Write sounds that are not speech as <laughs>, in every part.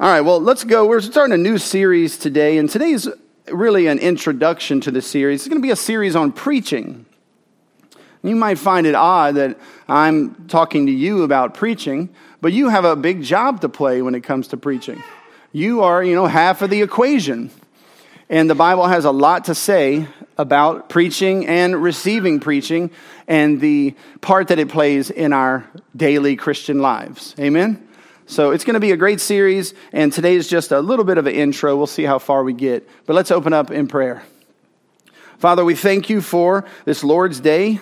All right, well, let's go. We're starting a new series today, and today's really an introduction to the series. It's going to be a series on preaching. You might find it odd that I'm talking to you about preaching, but you have a big job to play when it comes to preaching. You are, you know, half of the equation. And the Bible has a lot to say about preaching and receiving preaching and the part that it plays in our daily Christian lives. Amen? So it's going to be a great series, and today is just a little bit of an intro. We'll see how far we get. But let's open up in prayer. Father, we thank you for this Lord's Day.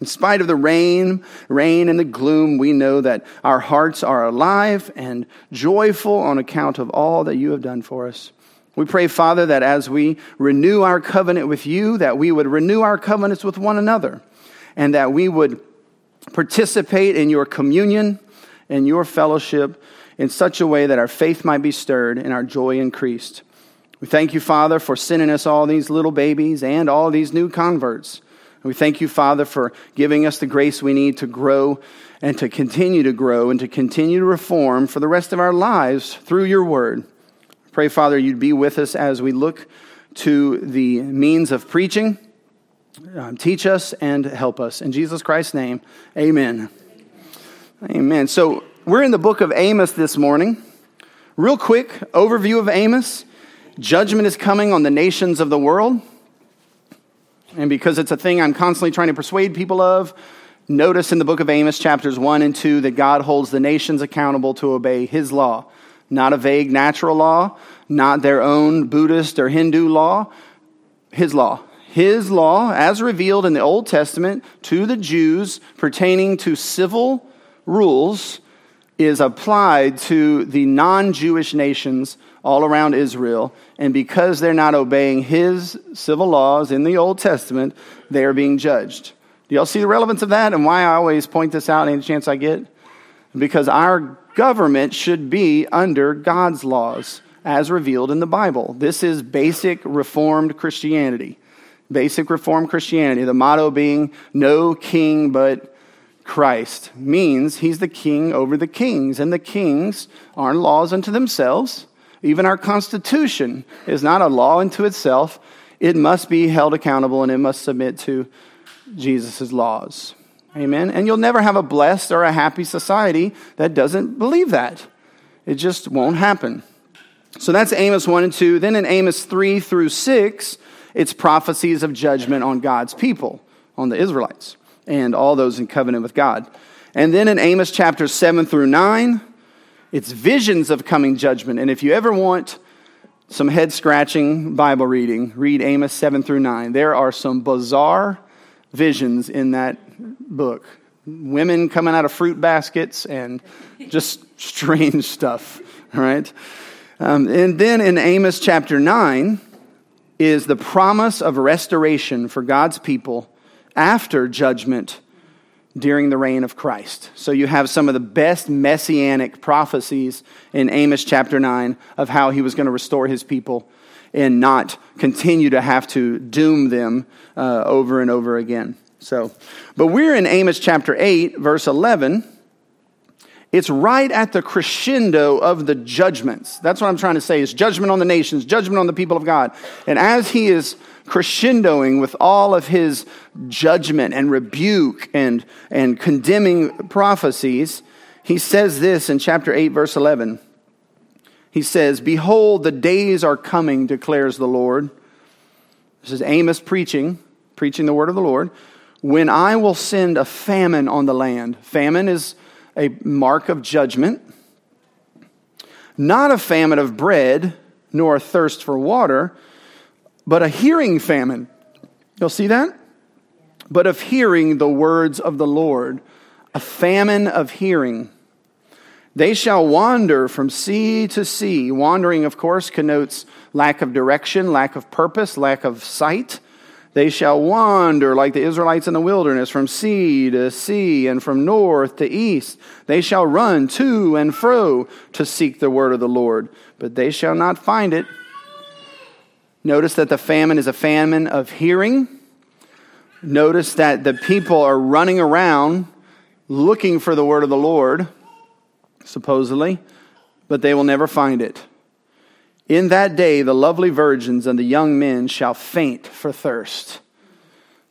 In spite of the rain, rain and the gloom, we know that our hearts are alive and joyful on account of all that you have done for us. We pray, Father, that as we renew our covenant with you, that we would renew our covenants with one another, and that we would participate in your communion and your fellowship in such a way that our faith might be stirred and our joy increased. We thank you, Father, for sending us all these little babies and all these new converts. we thank you, Father, for giving us the grace we need to grow and to continue to grow and to continue to reform for the rest of our lives through your word. Pray, Father, you'd be with us as we look to the means of preaching. Um, teach us and help us. In Jesus Christ's name, amen. Amen. So we're in the book of Amos this morning. Real quick overview of Amos judgment is coming on the nations of the world. And because it's a thing I'm constantly trying to persuade people of, notice in the book of Amos, chapters 1 and 2, that God holds the nations accountable to obey his law. Not a vague natural law, not their own Buddhist or Hindu law, his law. His law, as revealed in the Old Testament to the Jews pertaining to civil rules is applied to the non Jewish nations all around Israel. And because they're not obeying his civil laws in the Old Testament, they are being judged. Do y'all see the relevance of that and why I always point this out any chance I get? Because our government should be under God's laws as revealed in the Bible. This is basic Reformed Christianity. Basic Reformed Christianity. The motto being no king but Christ means he's the king over the kings, and the kings aren't laws unto themselves. Even our Constitution is not a law unto itself. It must be held accountable and it must submit to Jesus' laws. Amen. And you'll never have a blessed or a happy society that doesn't believe that. It just won't happen. So that's Amos 1 and 2. Then in Amos 3 through 6, it's prophecies of judgment on God's people, on the Israelites and all those in covenant with God. And then in Amos chapter 7 through 9, it's visions of coming judgment. And if you ever want some head scratching Bible reading, read Amos 7 through 9. There are some bizarre visions in that book. Women coming out of fruit baskets and just strange <laughs> stuff, all right? Um, and then in Amos chapter 9 is the promise of restoration for God's people after judgment during the reign of Christ. So you have some of the best messianic prophecies in Amos chapter 9 of how he was going to restore his people and not continue to have to doom them uh, over and over again. So, but we're in Amos chapter 8, verse 11. It's right at the crescendo of the judgments. That's what I'm trying to say is judgment on the nations, judgment on the people of God. And as he is crescendoing with all of his judgment and rebuke and, and condemning prophecies, he says this in chapter 8, verse 11. He says, Behold, the days are coming, declares the Lord. This is Amos preaching, preaching the word of the Lord. When I will send a famine on the land. Famine is a mark of judgment. Not a famine of bread, nor a thirst for water, but a hearing famine. You'll see that? But of hearing the words of the Lord, a famine of hearing. They shall wander from sea to sea. Wandering, of course, connotes lack of direction, lack of purpose, lack of sight. They shall wander like the Israelites in the wilderness from sea to sea and from north to east. They shall run to and fro to seek the word of the Lord, but they shall not find it. Notice that the famine is a famine of hearing. Notice that the people are running around looking for the word of the Lord, supposedly, but they will never find it. In that day, the lovely virgins and the young men shall faint for thirst.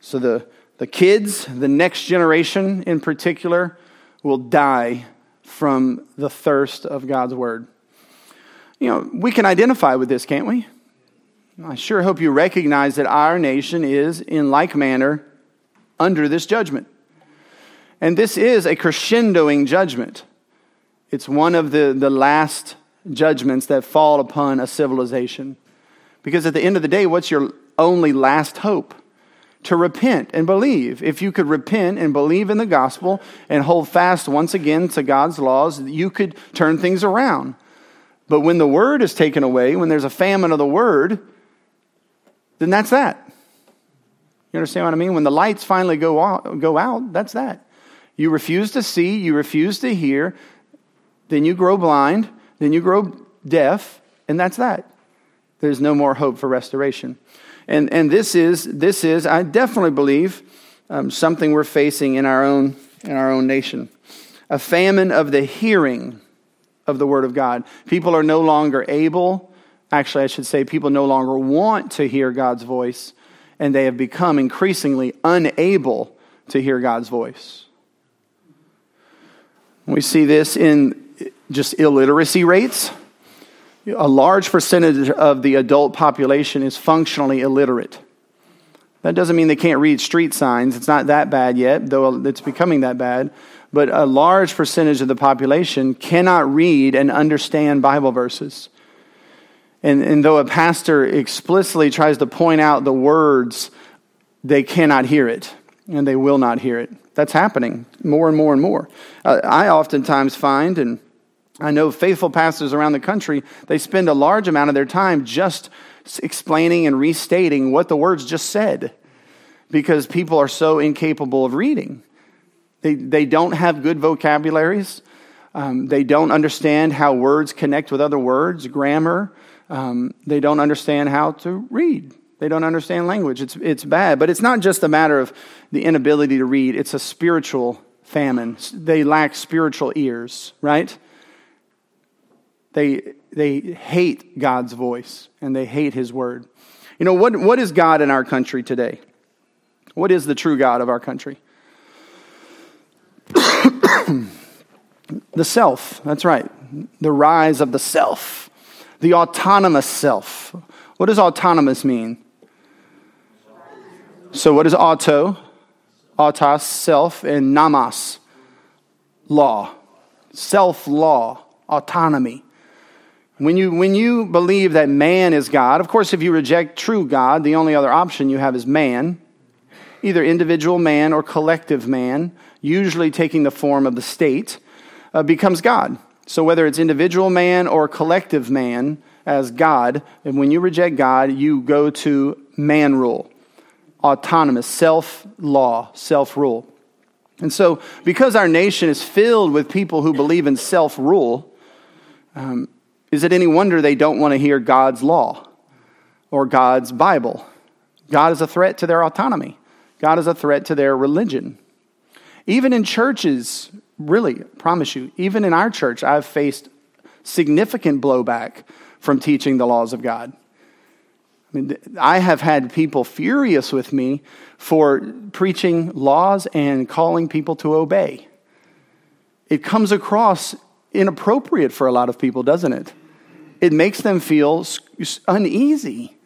So the, the kids, the next generation in particular, will die from the thirst of God's word. You know, we can identify with this, can't we? I sure hope you recognize that our nation is, in like manner, under this judgment. And this is a crescendoing judgment. It's one of the, the last judgments that fall upon a civilization. Because at the end of the day, what's your only last hope? To repent and believe. If you could repent and believe in the gospel and hold fast once again to God's laws, you could turn things around. But when the word is taken away, when there's a famine of the word, then that's that. You understand what I mean? When the lights finally go out, go out, that's that. You refuse to see, you refuse to hear, then you grow blind, then you grow deaf, and that's that. There's no more hope for restoration. And, and this, is, this is, I definitely believe, um, something we're facing in our, own, in our own nation a famine of the hearing of the Word of God. People are no longer able, actually, I should say, people no longer want to hear God's voice, and they have become increasingly unable to hear God's voice. We see this in just illiteracy rates. A large percentage of the adult population is functionally illiterate. That doesn't mean they can't read street signs. It's not that bad yet, though it's becoming that bad. But a large percentage of the population cannot read and understand Bible verses. And, and though a pastor explicitly tries to point out the words, they cannot hear it, and they will not hear it. That's happening more and more and more. Uh, I oftentimes find, and I know faithful pastors around the country, they spend a large amount of their time just explaining and restating what the words just said because people are so incapable of reading. They, they don't have good vocabularies. Um, they don't understand how words connect with other words, grammar. Um, they don't understand how to read. They don't understand language. It's, it's bad. But it's not just a matter of the inability to read, it's a spiritual famine. They lack spiritual ears, right? They, they hate God's voice and they hate His word. You know, what, what is God in our country today? What is the true God of our country? the self, that's right. The rise of the self, the autonomous self. What does autonomous mean? So, what is auto? Autos, self, and nomos, law. Self law, autonomy. When you, when you believe that man is God, of course, if you reject true God, the only other option you have is man, either individual man or collective man, usually taking the form of the state, uh, becomes God. So whether it's individual man or collective man as God, and when you reject God, you go to man rule, autonomous, self law, self rule. And so, because our nation is filled with people who believe in self rule, um, is it any wonder they don't want to hear God's law or God's Bible? God is a threat to their autonomy, God is a threat to their religion. Even in churches, really, I promise you, even in our church, I've faced significant blowback from teaching the laws of God. I mean, I have had people furious with me for preaching laws and calling people to obey. It comes across inappropriate for a lot of people, doesn't it? It makes them feel uneasy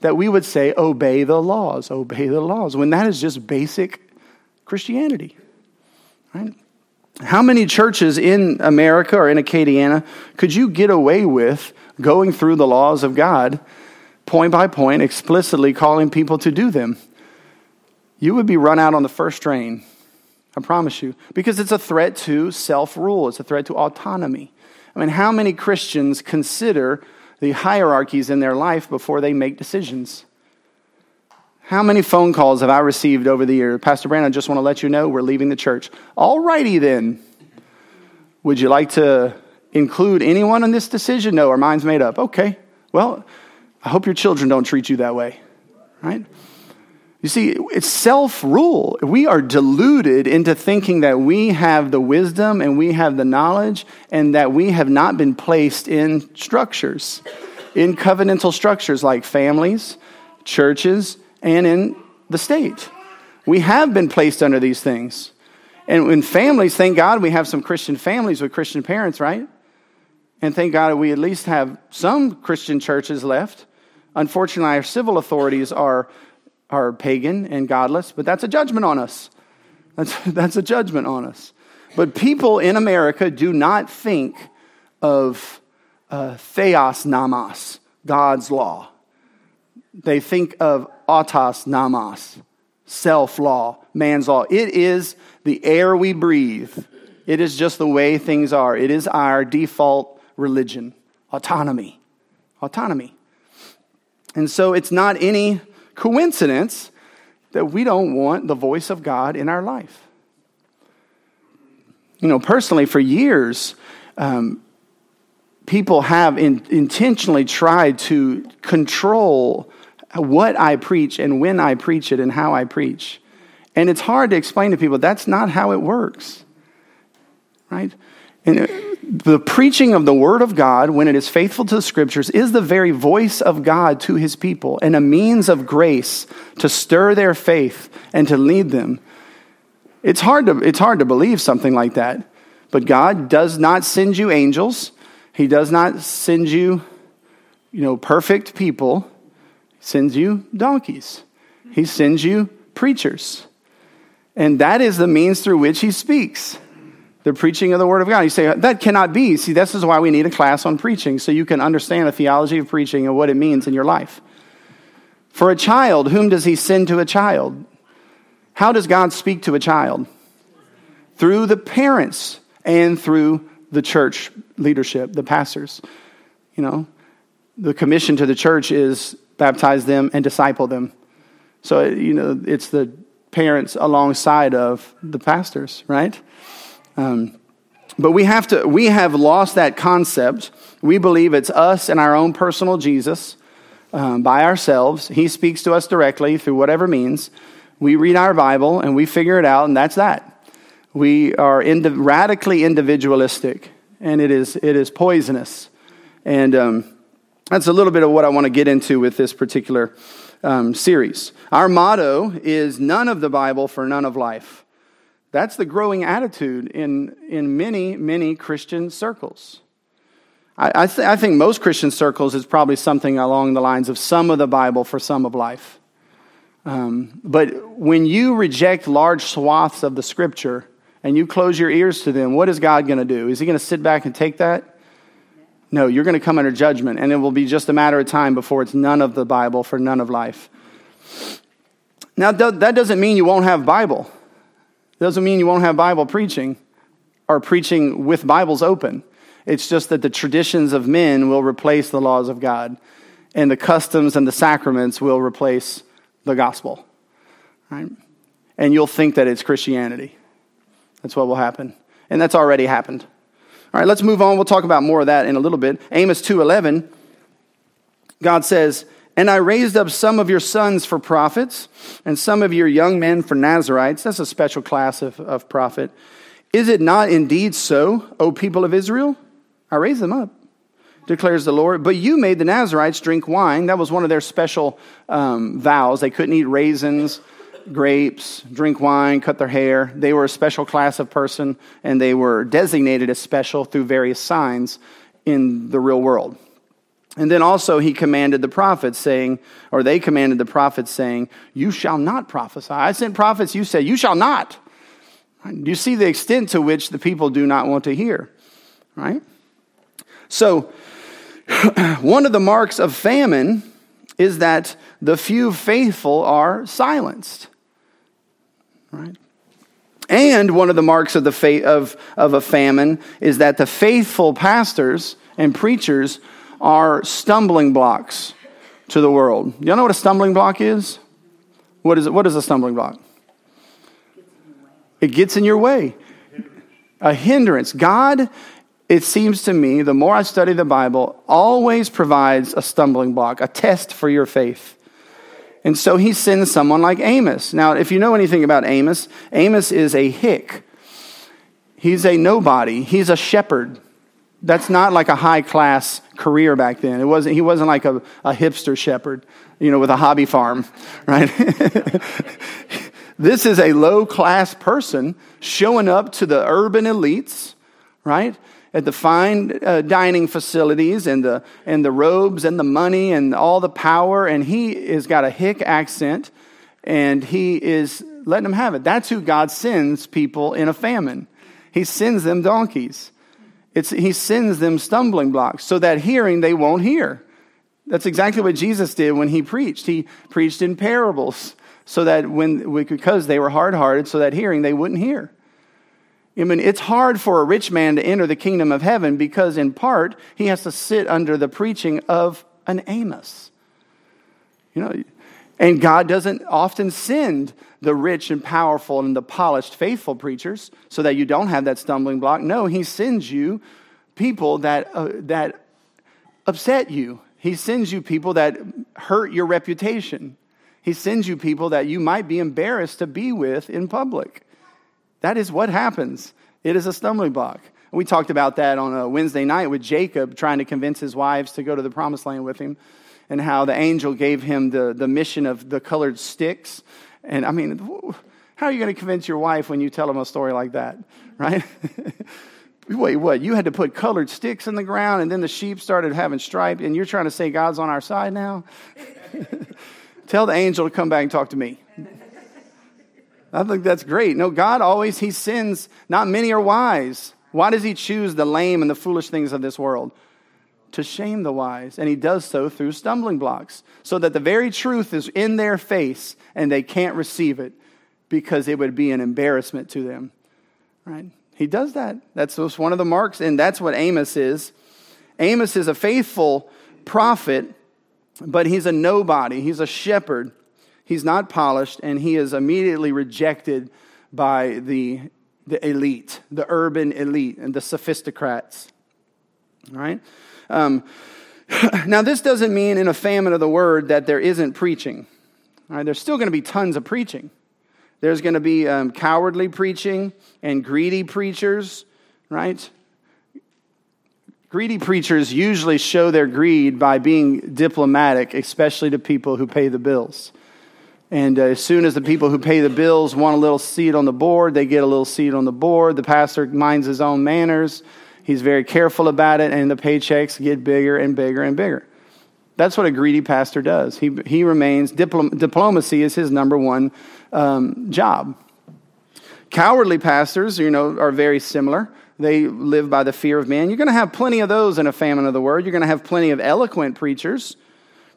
that we would say, obey the laws, obey the laws, when that is just basic Christianity. Right? How many churches in America or in Acadiana could you get away with going through the laws of God point by point, explicitly calling people to do them? You would be run out on the first train. I promise you. Because it's a threat to self rule, it's a threat to autonomy. I mean, how many Christians consider the hierarchies in their life before they make decisions? How many phone calls have I received over the year? Pastor Brandon, I just want to let you know we're leaving the church. All righty then. Would you like to include anyone in this decision? No, our mind's made up. Okay. Well, I hope your children don't treat you that way, right? You see, it's self rule. We are deluded into thinking that we have the wisdom and we have the knowledge and that we have not been placed in structures, in covenantal structures like families, churches, and in the state. We have been placed under these things. And in families, thank God we have some Christian families with Christian parents, right? And thank God we at least have some Christian churches left. Unfortunately, our civil authorities are are pagan and godless, but that's a judgment on us. That's, <laughs> that's a judgment on us. But people in America do not think of uh, theos nomos, God's law. They think of autos nomos, self law, man's law. It is the air we breathe. It is just the way things are. It is our default religion, autonomy. Autonomy. And so it's not any coincidence that we don't want the voice of God in our life. You know, personally, for years, um, people have in, intentionally tried to control what I preach and when I preach it and how I preach. And it's hard to explain to people that's not how it works. Right? And the preaching of the Word of God, when it is faithful to the Scriptures, is the very voice of God to His people and a means of grace to stir their faith and to lead them. It's hard to, it's hard to believe something like that. But God does not send you angels, He does not send you, you know, perfect people. He sends you donkeys, He sends you preachers. And that is the means through which He speaks the preaching of the Word of God. You say, that cannot be. See, this is why we need a class on preaching, so you can understand the theology of preaching and what it means in your life. For a child, whom does He send to a child? How does God speak to a child? Through the parents and through the church leadership, the pastors. You know, the commission to the church is baptize them and disciple them. So, you know, it's the parents alongside of the pastors, right? Um, but we have to we have lost that concept. We believe it's us and our own personal Jesus um, by ourselves. He speaks to us directly through whatever means. We read our Bible and we figure it out, and that's that. We are radically individualistic, and it is it is poisonous. And um, that's a little bit of what I want to get into with this particular um, series. Our motto is none of the Bible for none of life. That's the growing attitude in, in many, many Christian circles. I, I, th- I think most Christian circles is probably something along the lines of some of the Bible for some of life. Um, but when you reject large swaths of the scripture and you close your ears to them, what is God going to do? Is He going to sit back and take that? No, you're going to come under judgment, and it will be just a matter of time before it's none of the Bible for none of life. Now, that doesn't mean you won't have Bible. Doesn't mean you won't have Bible preaching or preaching with Bibles open. It's just that the traditions of men will replace the laws of God, and the customs and the sacraments will replace the gospel. Right? And you'll think that it's Christianity. That's what will happen. And that's already happened. All right, let's move on. We'll talk about more of that in a little bit. Amos 2:11 God says, and I raised up some of your sons for prophets, and some of your young men for Nazarites. That's a special class of, of prophet. Is it not indeed so, O people of Israel? I raised them up, declares the Lord. But you made the Nazarites drink wine. That was one of their special um, vows. They couldn't eat raisins, grapes, drink wine, cut their hair. They were a special class of person, and they were designated as special through various signs in the real world. And then also he commanded the prophets, saying, or they commanded the prophets, saying, You shall not prophesy. I sent prophets, you say, You shall not. You see the extent to which the people do not want to hear, right? So, <clears throat> one of the marks of famine is that the few faithful are silenced, right? And one of the marks of, the fa- of, of a famine is that the faithful pastors and preachers are stumbling blocks to the world. Y'all know what a stumbling block is? What is, it, what is a stumbling block? It gets in your way. A hindrance. God, it seems to me, the more I study the Bible, always provides a stumbling block, a test for your faith. And so he sends someone like Amos. Now, if you know anything about Amos, Amos is a hick. He's a nobody. He's a shepherd. That's not like a high class career back then. It wasn't, he wasn't like a, a hipster shepherd, you know, with a hobby farm, <laughs> right? <laughs> this is a low class person showing up to the urban elites, right? At the fine uh, dining facilities and the, and the robes and the money and all the power. And he has got a hick accent and he is letting them have it. That's who God sends people in a famine. He sends them donkeys. It's, he sends them stumbling blocks so that hearing they won't hear. That's exactly what Jesus did when he preached. He preached in parables so that when, because they were hard hearted, so that hearing they wouldn't hear. I mean, it's hard for a rich man to enter the kingdom of heaven because, in part, he has to sit under the preaching of an Amos. You know, and God doesn't often send the rich and powerful and the polished, faithful preachers so that you don't have that stumbling block. No, He sends you people that, uh, that upset you. He sends you people that hurt your reputation. He sends you people that you might be embarrassed to be with in public. That is what happens. It is a stumbling block. We talked about that on a Wednesday night with Jacob trying to convince his wives to go to the promised land with him and how the angel gave him the, the mission of the colored sticks. And I mean, how are you going to convince your wife when you tell them a story like that, right? <laughs> Wait, what? You had to put colored sticks in the ground and then the sheep started having stripes, and you're trying to say God's on our side now? <laughs> tell the angel to come back and talk to me. I think that's great. No, God always, He sends, not many are wise. Why does He choose the lame and the foolish things of this world? To shame the wise, and he does so through stumbling blocks, so that the very truth is in their face and they can't receive it because it would be an embarrassment to them. Right? He does that. That's just one of the marks, and that's what Amos is. Amos is a faithful prophet, but he's a nobody. He's a shepherd. He's not polished, and he is immediately rejected by the, the elite, the urban elite, and the sophisticrats. All right? Um, <laughs> now, this doesn't mean in a famine of the word that there isn't preaching. Right, there's still going to be tons of preaching. There's going to be um, cowardly preaching and greedy preachers, right? Greedy preachers usually show their greed by being diplomatic, especially to people who pay the bills. And uh, as soon as the people who pay the bills want a little seat on the board, they get a little seat on the board. The pastor minds his own manners. He's very careful about it, and the paychecks get bigger and bigger and bigger. That's what a greedy pastor does. He, he remains, diplom, diplomacy is his number one um, job. Cowardly pastors, you know, are very similar. They live by the fear of man. You're going to have plenty of those in a famine of the word. You're going to have plenty of eloquent preachers.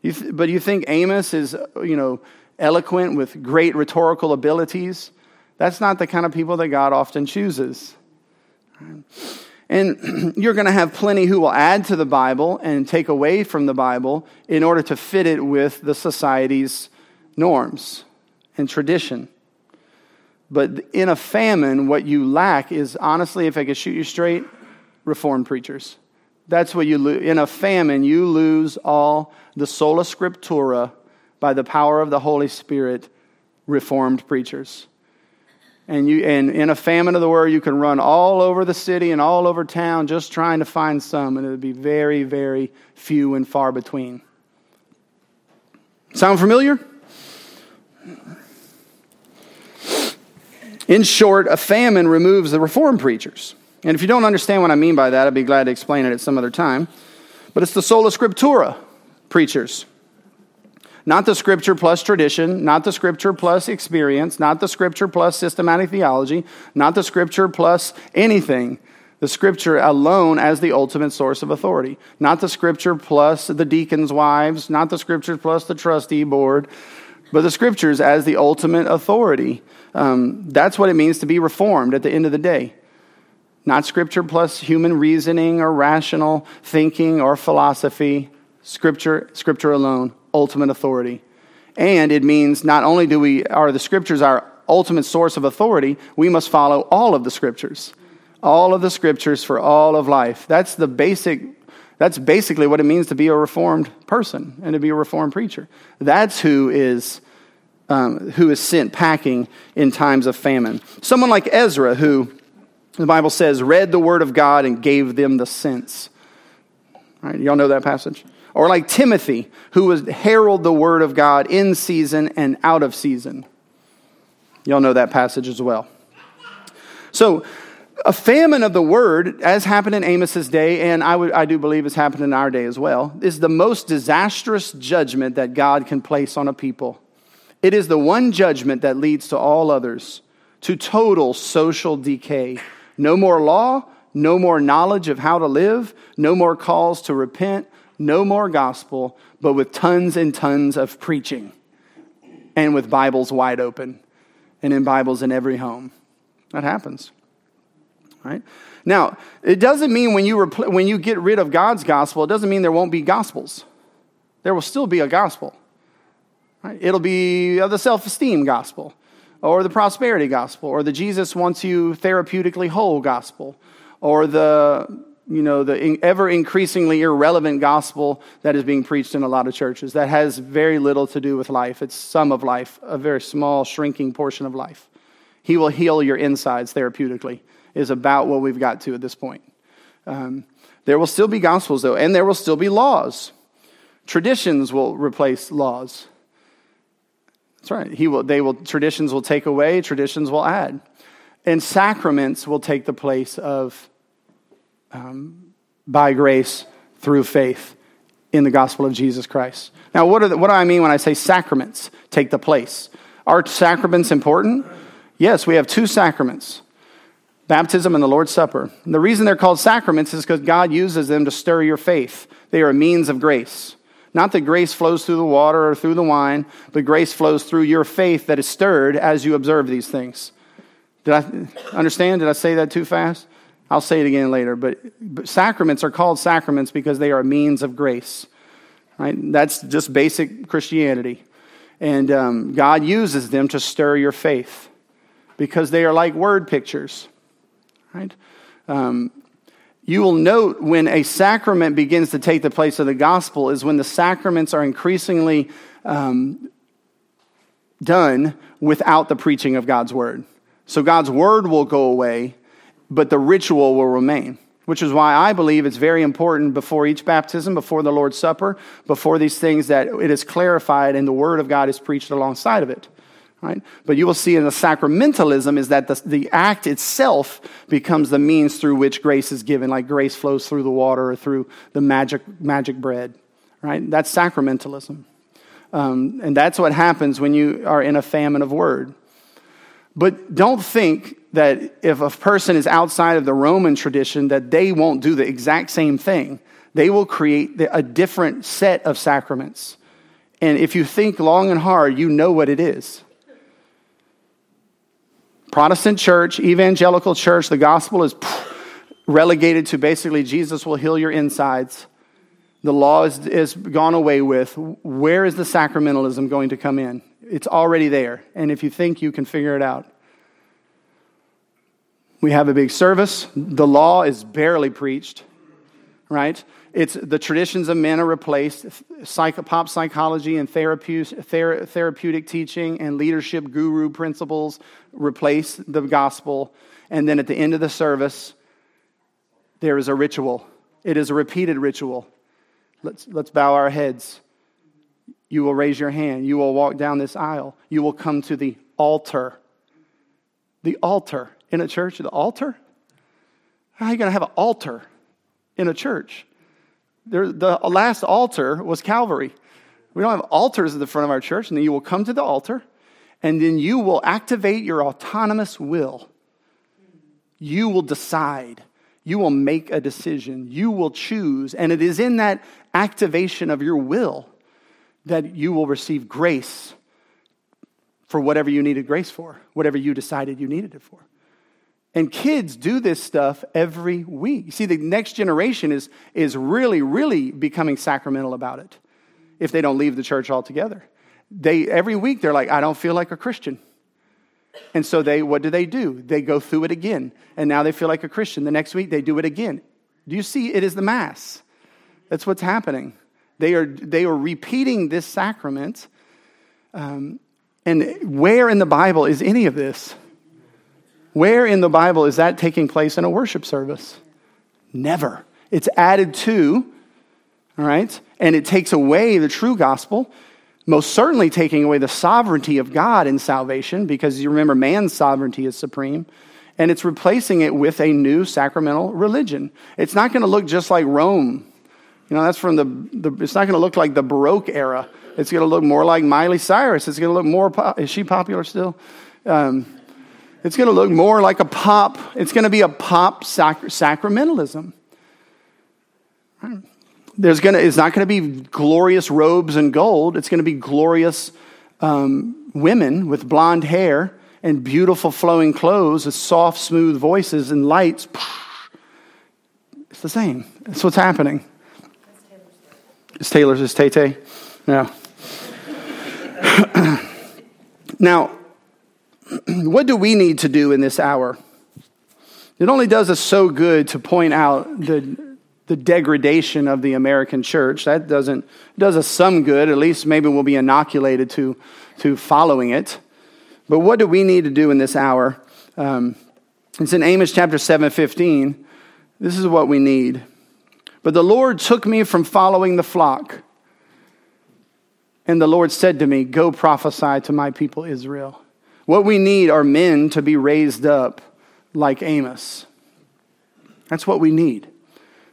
You th- but you think Amos is, you know, eloquent with great rhetorical abilities? That's not the kind of people that God often chooses. And <clears throat> you're going to have plenty who will add to the Bible and take away from the Bible in order to fit it with the society's norms and tradition. But in a famine, what you lack is honestly, if I could shoot you straight, reformed preachers. That's what you lose. In a famine, you lose all the sola scriptura by the power of the Holy Spirit, reformed preachers and you and in a famine of the word you can run all over the city and all over town just trying to find some and it would be very very few and far between. Sound familiar? In short a famine removes the reform preachers. And if you don't understand what i mean by that i'd be glad to explain it at some other time. But it's the sola scriptura preachers not the scripture plus tradition, not the scripture plus experience, not the scripture plus systematic theology, not the scripture plus anything. The scripture alone as the ultimate source of authority. Not the scripture plus the deacon's wives, not the scripture plus the trustee board, but the scriptures as the ultimate authority. Um, that's what it means to be reformed at the end of the day. Not scripture plus human reasoning or rational thinking or philosophy. Scripture, scripture alone ultimate authority. And it means not only do we are the scriptures our ultimate source of authority, we must follow all of the scriptures. All of the scriptures for all of life. That's the basic That's basically what it means to be a reformed person and to be a reformed preacher. That's who is, um, who is sent packing in times of famine. Someone like Ezra, who the Bible says read the word of God and gave them the sense. All right, y'all know that passage? Or like Timothy, who would herald the word of God in season and out of season. Y'all know that passage as well. So, a famine of the word, as happened in Amos's day, and I, would, I do believe has happened in our day as well, is the most disastrous judgment that God can place on a people. It is the one judgment that leads to all others, to total social decay. No more law, no more knowledge of how to live, no more calls to repent, no more gospel, but with tons and tons of preaching and with Bibles wide open and in Bibles in every home. That happens. Right? Now, it doesn't mean when you, repl- when you get rid of God's gospel, it doesn't mean there won't be gospels. There will still be a gospel. Right? It'll be uh, the self esteem gospel, or the prosperity gospel, or the Jesus wants you therapeutically whole gospel, or the you know the ever increasingly irrelevant gospel that is being preached in a lot of churches that has very little to do with life. It's some of life a very small shrinking portion of life. He will heal your insides therapeutically is about what we've got to at this point. Um, there will still be gospels though and there will still be laws. Traditions will replace laws. That's right. He will they will traditions will take away traditions will add. And sacraments will take the place of um, by grace through faith in the gospel of Jesus Christ. Now, what, the, what do I mean when I say sacraments take the place? Are sacraments important? Yes, we have two sacraments baptism and the Lord's Supper. And the reason they're called sacraments is because God uses them to stir your faith. They are a means of grace. Not that grace flows through the water or through the wine, but grace flows through your faith that is stirred as you observe these things. Did I understand? Did I say that too fast? I'll say it again later, but, but sacraments are called sacraments because they are a means of grace. Right? That's just basic Christianity. And um, God uses them to stir your faith because they are like word pictures. Right? Um, you will note when a sacrament begins to take the place of the gospel is when the sacraments are increasingly um, done without the preaching of God's word. So God's word will go away, but the ritual will remain, which is why I believe it's very important before each baptism, before the Lord's Supper, before these things that it is clarified and the Word of God is preached alongside of it. Right? But you will see in the sacramentalism is that the, the act itself becomes the means through which grace is given, like grace flows through the water or through the magic, magic bread. Right? That's sacramentalism. Um, and that's what happens when you are in a famine of word. But don't think that if a person is outside of the Roman tradition, that they won't do the exact same thing. They will create a different set of sacraments. And if you think long and hard, you know what it is. Protestant church, evangelical church, the gospel is relegated to basically Jesus will heal your insides. The law is, is gone away with. Where is the sacramentalism going to come in? It's already there. And if you think you can figure it out, we have a big service. The law is barely preached, right? It's the traditions of men are replaced. Psych, pop psychology and therapeutic, teaching and leadership guru principles replace the gospel. And then at the end of the service, there is a ritual. It is a repeated ritual. Let's, let's bow our heads. You will raise your hand. You will walk down this aisle. You will come to the altar. The altar in a church, the altar? How are you going to have an altar in a church? There, the last altar was Calvary. We don't have altars at the front of our church, and then you will come to the altar, and then you will activate your autonomous will. You will decide. You will make a decision. You will choose. And it is in that activation of your will that you will receive grace for whatever you needed grace for, whatever you decided you needed it for. And kids do this stuff every week. You see, the next generation is, is really, really becoming sacramental about it if they don't leave the church altogether. They, every week, they're like, I don't feel like a Christian. And so they, what do they do? They go through it again. And now they feel like a Christian. The next week, they do it again. Do you see? It is the Mass. That's what's happening. They are, they are repeating this sacrament. Um, and where in the Bible is any of this? Where in the Bible is that taking place in a worship service? Never. It's added to, all right? And it takes away the true gospel, most certainly taking away the sovereignty of God in salvation, because you remember man's sovereignty is supreme. And it's replacing it with a new sacramental religion. It's not going to look just like Rome. You know, that's from the, the it's not going to look like the Baroque era. It's going to look more like Miley Cyrus. It's going to look more, is she popular still? Um, it's going to look more like a pop, it's going to be a pop sac- sacramentalism. There's going to, it's not going to be glorious robes and gold. It's going to be glorious um, women with blonde hair and beautiful flowing clothes with soft, smooth voices and lights. It's the same. That's what's happening. It's Taylor's, it's Tay Tay. Yeah. <laughs> now, <clears throat> what do we need to do in this hour? It only does us so good to point out the, the degradation of the American church. That doesn't does us some good. At least maybe we'll be inoculated to, to following it. But what do we need to do in this hour? Um, it's in Amos chapter 7 15. This is what we need. But the Lord took me from following the flock. And the Lord said to me, Go prophesy to my people Israel. What we need are men to be raised up like Amos. That's what we need.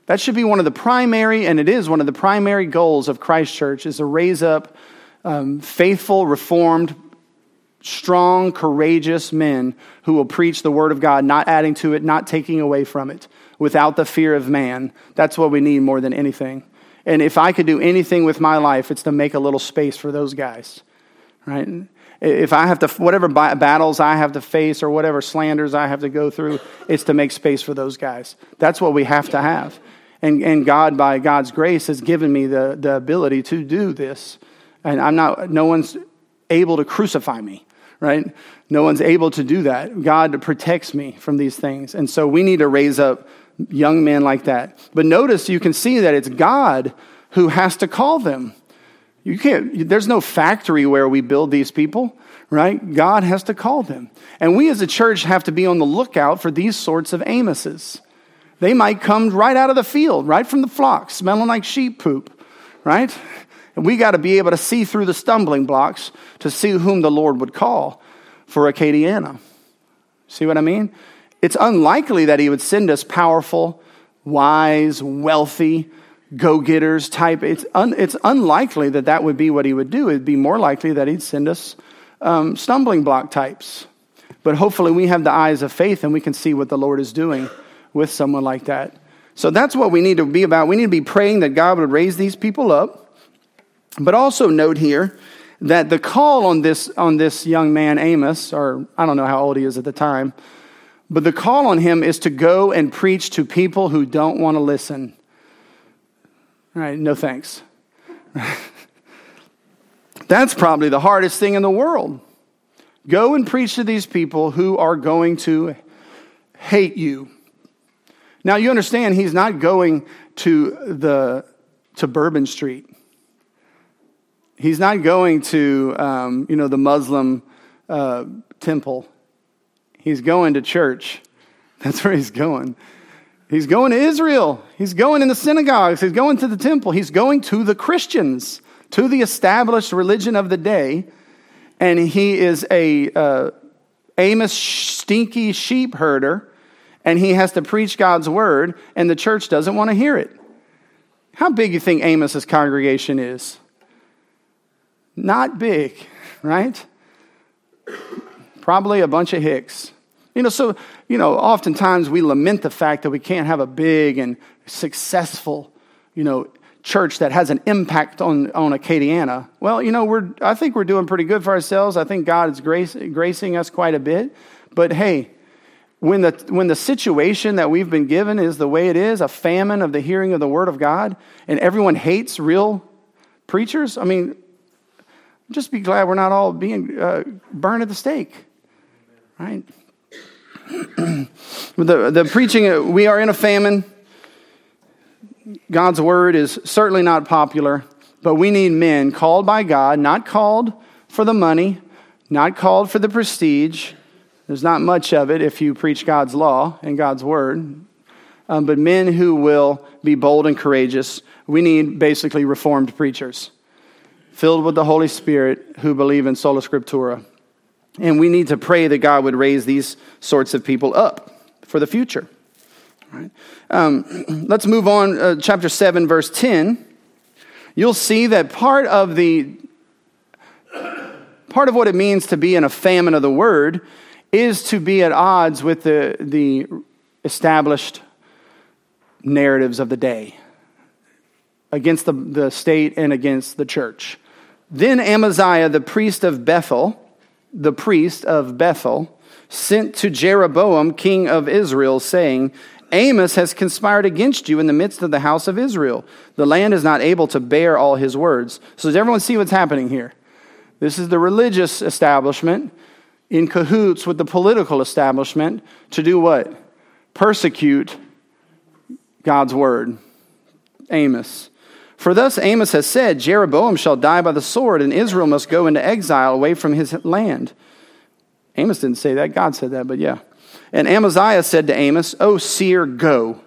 That should be one of the primary, and it is one of the primary goals of Christ Church, is to raise up um, faithful, reformed, strong, courageous men who will preach the Word of God, not adding to it, not taking away from it, without the fear of man. That's what we need more than anything. And if I could do anything with my life, it's to make a little space for those guys, right? If I have to, whatever battles I have to face or whatever slanders I have to go through, it's to make space for those guys. That's what we have to have. And, and God, by God's grace, has given me the, the ability to do this. And I'm not, no one's able to crucify me, right? No one's able to do that. God protects me from these things. And so we need to raise up young men like that. But notice you can see that it's God who has to call them. You can't, there's no factory where we build these people, right? God has to call them. And we as a church have to be on the lookout for these sorts of Amoses. They might come right out of the field, right from the flock, smelling like sheep poop, right? And we got to be able to see through the stumbling blocks to see whom the Lord would call for Acadiana. See what I mean? It's unlikely that he would send us powerful, wise, wealthy, go getters type. It's, un, it's unlikely that that would be what he would do. It'd be more likely that he'd send us um, stumbling block types. But hopefully, we have the eyes of faith and we can see what the Lord is doing with someone like that. So that's what we need to be about. We need to be praying that God would raise these people up. But also note here that the call on this, on this young man, Amos, or I don't know how old he is at the time, but the call on him is to go and preach to people who don't want to listen. No thanks. That's probably the hardest thing in the world. Go and preach to these people who are going to hate you. Now you understand he's not going to the to Bourbon Street. He's not going to um, you know the Muslim uh, temple. He's going to church. That's where he's going. He's going to Israel. He's going in the synagogues. He's going to the temple. He's going to the Christians, to the established religion of the day. And he is a uh, Amos stinky sheep herder, and he has to preach God's word, and the church doesn't want to hear it. How big do you think Amos's congregation is? Not big, right? Probably a bunch of hicks. You know, so, you know, oftentimes we lament the fact that we can't have a big and successful, you know, church that has an impact on, on Acadiana. Well, you know, we're, I think we're doing pretty good for ourselves. I think God is grace, gracing us quite a bit. But hey, when the, when the situation that we've been given is the way it is, a famine of the hearing of the word of God, and everyone hates real preachers, I mean, just be glad we're not all being uh, burned at the stake, right? <clears throat> the, the preaching, we are in a famine. God's word is certainly not popular, but we need men called by God, not called for the money, not called for the prestige. There's not much of it if you preach God's law and God's word, um, but men who will be bold and courageous. We need basically reformed preachers filled with the Holy Spirit who believe in sola scriptura. And we need to pray that God would raise these sorts of people up for the future. Right. Um, <clears throat> let's move on. Uh, chapter 7, verse 10. You'll see that part of the part of what it means to be in a famine of the word is to be at odds with the, the established narratives of the day against the, the state and against the church. Then Amaziah, the priest of Bethel, the priest of Bethel, sent to Jeroboam, king of Israel, saying, Amos has conspired against you in the midst of the house of Israel. The land is not able to bear all his words. So, does everyone see what's happening here? This is the religious establishment in cahoots with the political establishment to do what? Persecute God's word. Amos. For thus Amos has said, Jeroboam shall die by the sword, and Israel must go into exile away from his land. Amos didn't say that, God said that, but yeah. And Amaziah said to Amos, O seer, go.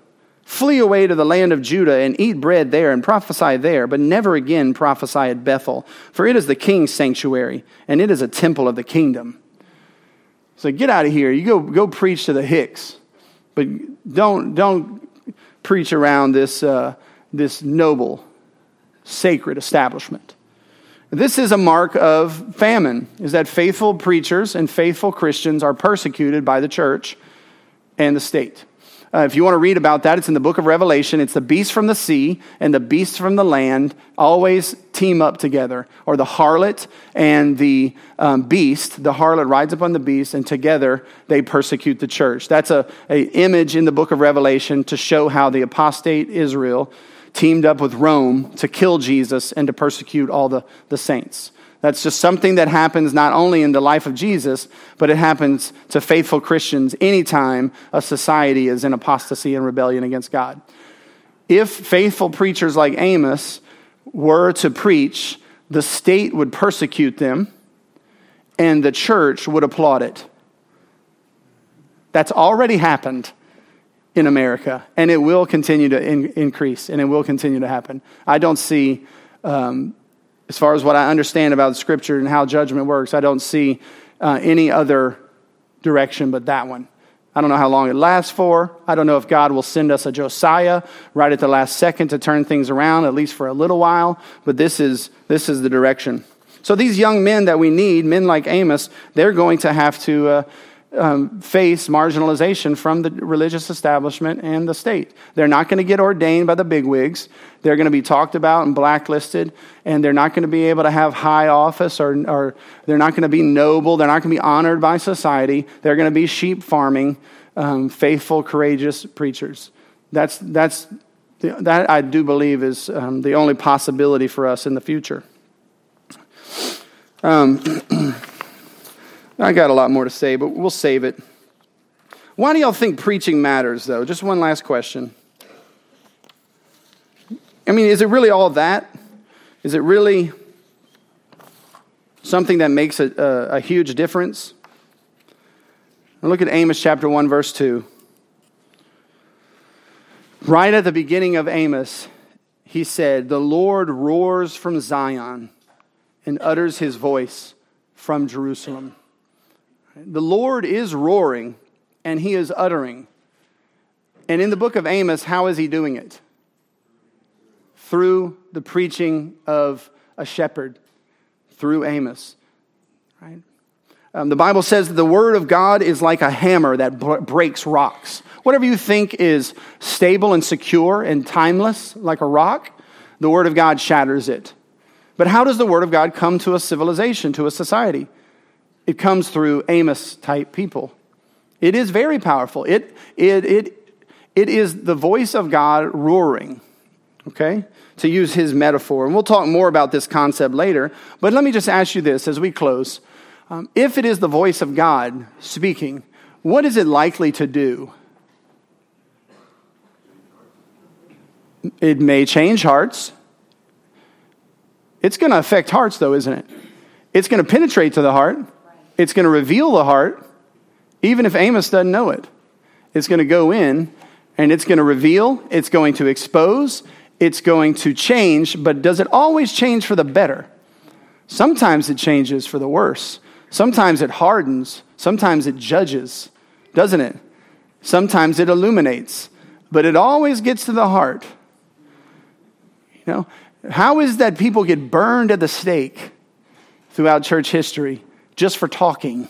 Flee away to the land of Judah and eat bread there and prophesy there, but never again prophesy at Bethel, for it is the king's sanctuary, and it is a temple of the kingdom. So get out of here. You go, go preach to the Hicks, but don't, don't preach around this, uh, this noble sacred establishment. This is a mark of famine, is that faithful preachers and faithful Christians are persecuted by the church and the state. Uh, if you want to read about that, it's in the book of Revelation. It's the beast from the sea and the beast from the land always team up together. Or the harlot and the um, beast. The harlot rides upon the beast, and together they persecute the church. That's a, a image in the book of Revelation to show how the apostate Israel teamed up with Rome to kill Jesus and to persecute all the, the saints. That's just something that happens not only in the life of Jesus, but it happens to faithful Christians anytime a society is in apostasy and rebellion against God. If faithful preachers like Amos were to preach, the state would persecute them and the church would applaud it. That's already happened in America, and it will continue to in, increase, and it will continue to happen. I don't see, um, as far as what I understand about Scripture and how judgment works, I don't see uh, any other direction but that one. I don't know how long it lasts for. I don't know if God will send us a Josiah right at the last second to turn things around, at least for a little while. But this is, this is the direction. So these young men that we need, men like Amos, they're going to have to uh, um, face marginalization from the religious establishment and the state. They're not going to get ordained by the bigwigs. They're going to be talked about and blacklisted, and they're not going to be able to have high office or, or they're not going to be noble. They're not going to be honored by society. They're going to be sheep farming, um, faithful, courageous preachers. That's, that's the, that I do believe is um, the only possibility for us in the future. <clears throat> I got a lot more to say, but we'll save it. Why do y'all think preaching matters, though? Just one last question. I mean, is it really all that? Is it really something that makes a, a, a huge difference? look at Amos chapter 1, verse 2. Right at the beginning of Amos, he said, The Lord roars from Zion and utters his voice from Jerusalem. The Lord is roaring and he is uttering. And in the book of Amos, how is he doing it? Through the preaching of a shepherd, through Amos. Right? Um, the Bible says that the word of God is like a hammer that b- breaks rocks. Whatever you think is stable and secure and timeless, like a rock, the word of God shatters it. But how does the word of God come to a civilization, to a society? It comes through Amos type people. It is very powerful. It, it, it, it is the voice of God roaring, okay? To use his metaphor. And we'll talk more about this concept later. But let me just ask you this as we close. Um, if it is the voice of God speaking, what is it likely to do? It may change hearts. It's going to affect hearts, though, isn't it? It's going to penetrate to the heart. It's going to reveal the heart, even if Amos doesn't know it. It's going to go in and it's going to reveal, it's going to expose, it's going to change, but does it always change for the better? Sometimes it changes for the worse. Sometimes it hardens. Sometimes it judges, doesn't it? Sometimes it illuminates, but it always gets to the heart. You know, how is that people get burned at the stake throughout church history just for talking?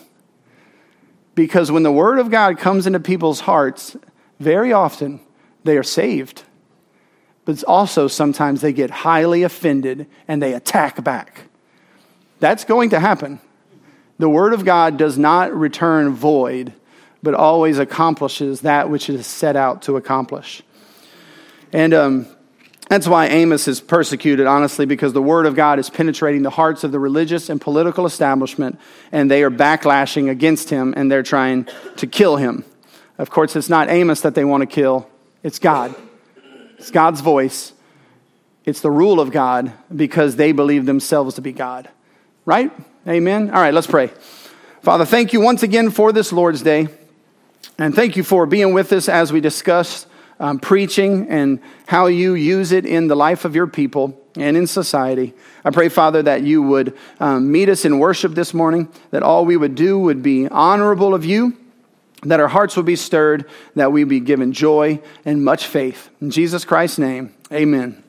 Because when the Word of God comes into people's hearts, very often they are saved. But also sometimes they get highly offended and they attack back. That's going to happen. The Word of God does not return void, but always accomplishes that which it is set out to accomplish. And um, that's why Amos is persecuted, honestly, because the Word of God is penetrating the hearts of the religious and political establishment, and they are backlashing against him, and they're trying to kill him. Of course, it's not Amos that they want to kill, it's God. It's God's voice. It's the rule of God because they believe themselves to be God. Right? Amen? All right, let's pray. Father, thank you once again for this Lord's Day. And thank you for being with us as we discuss um, preaching and how you use it in the life of your people and in society. I pray, Father, that you would um, meet us in worship this morning, that all we would do would be honorable of you, that our hearts would be stirred, that we be given joy and much faith. In Jesus Christ's name, amen.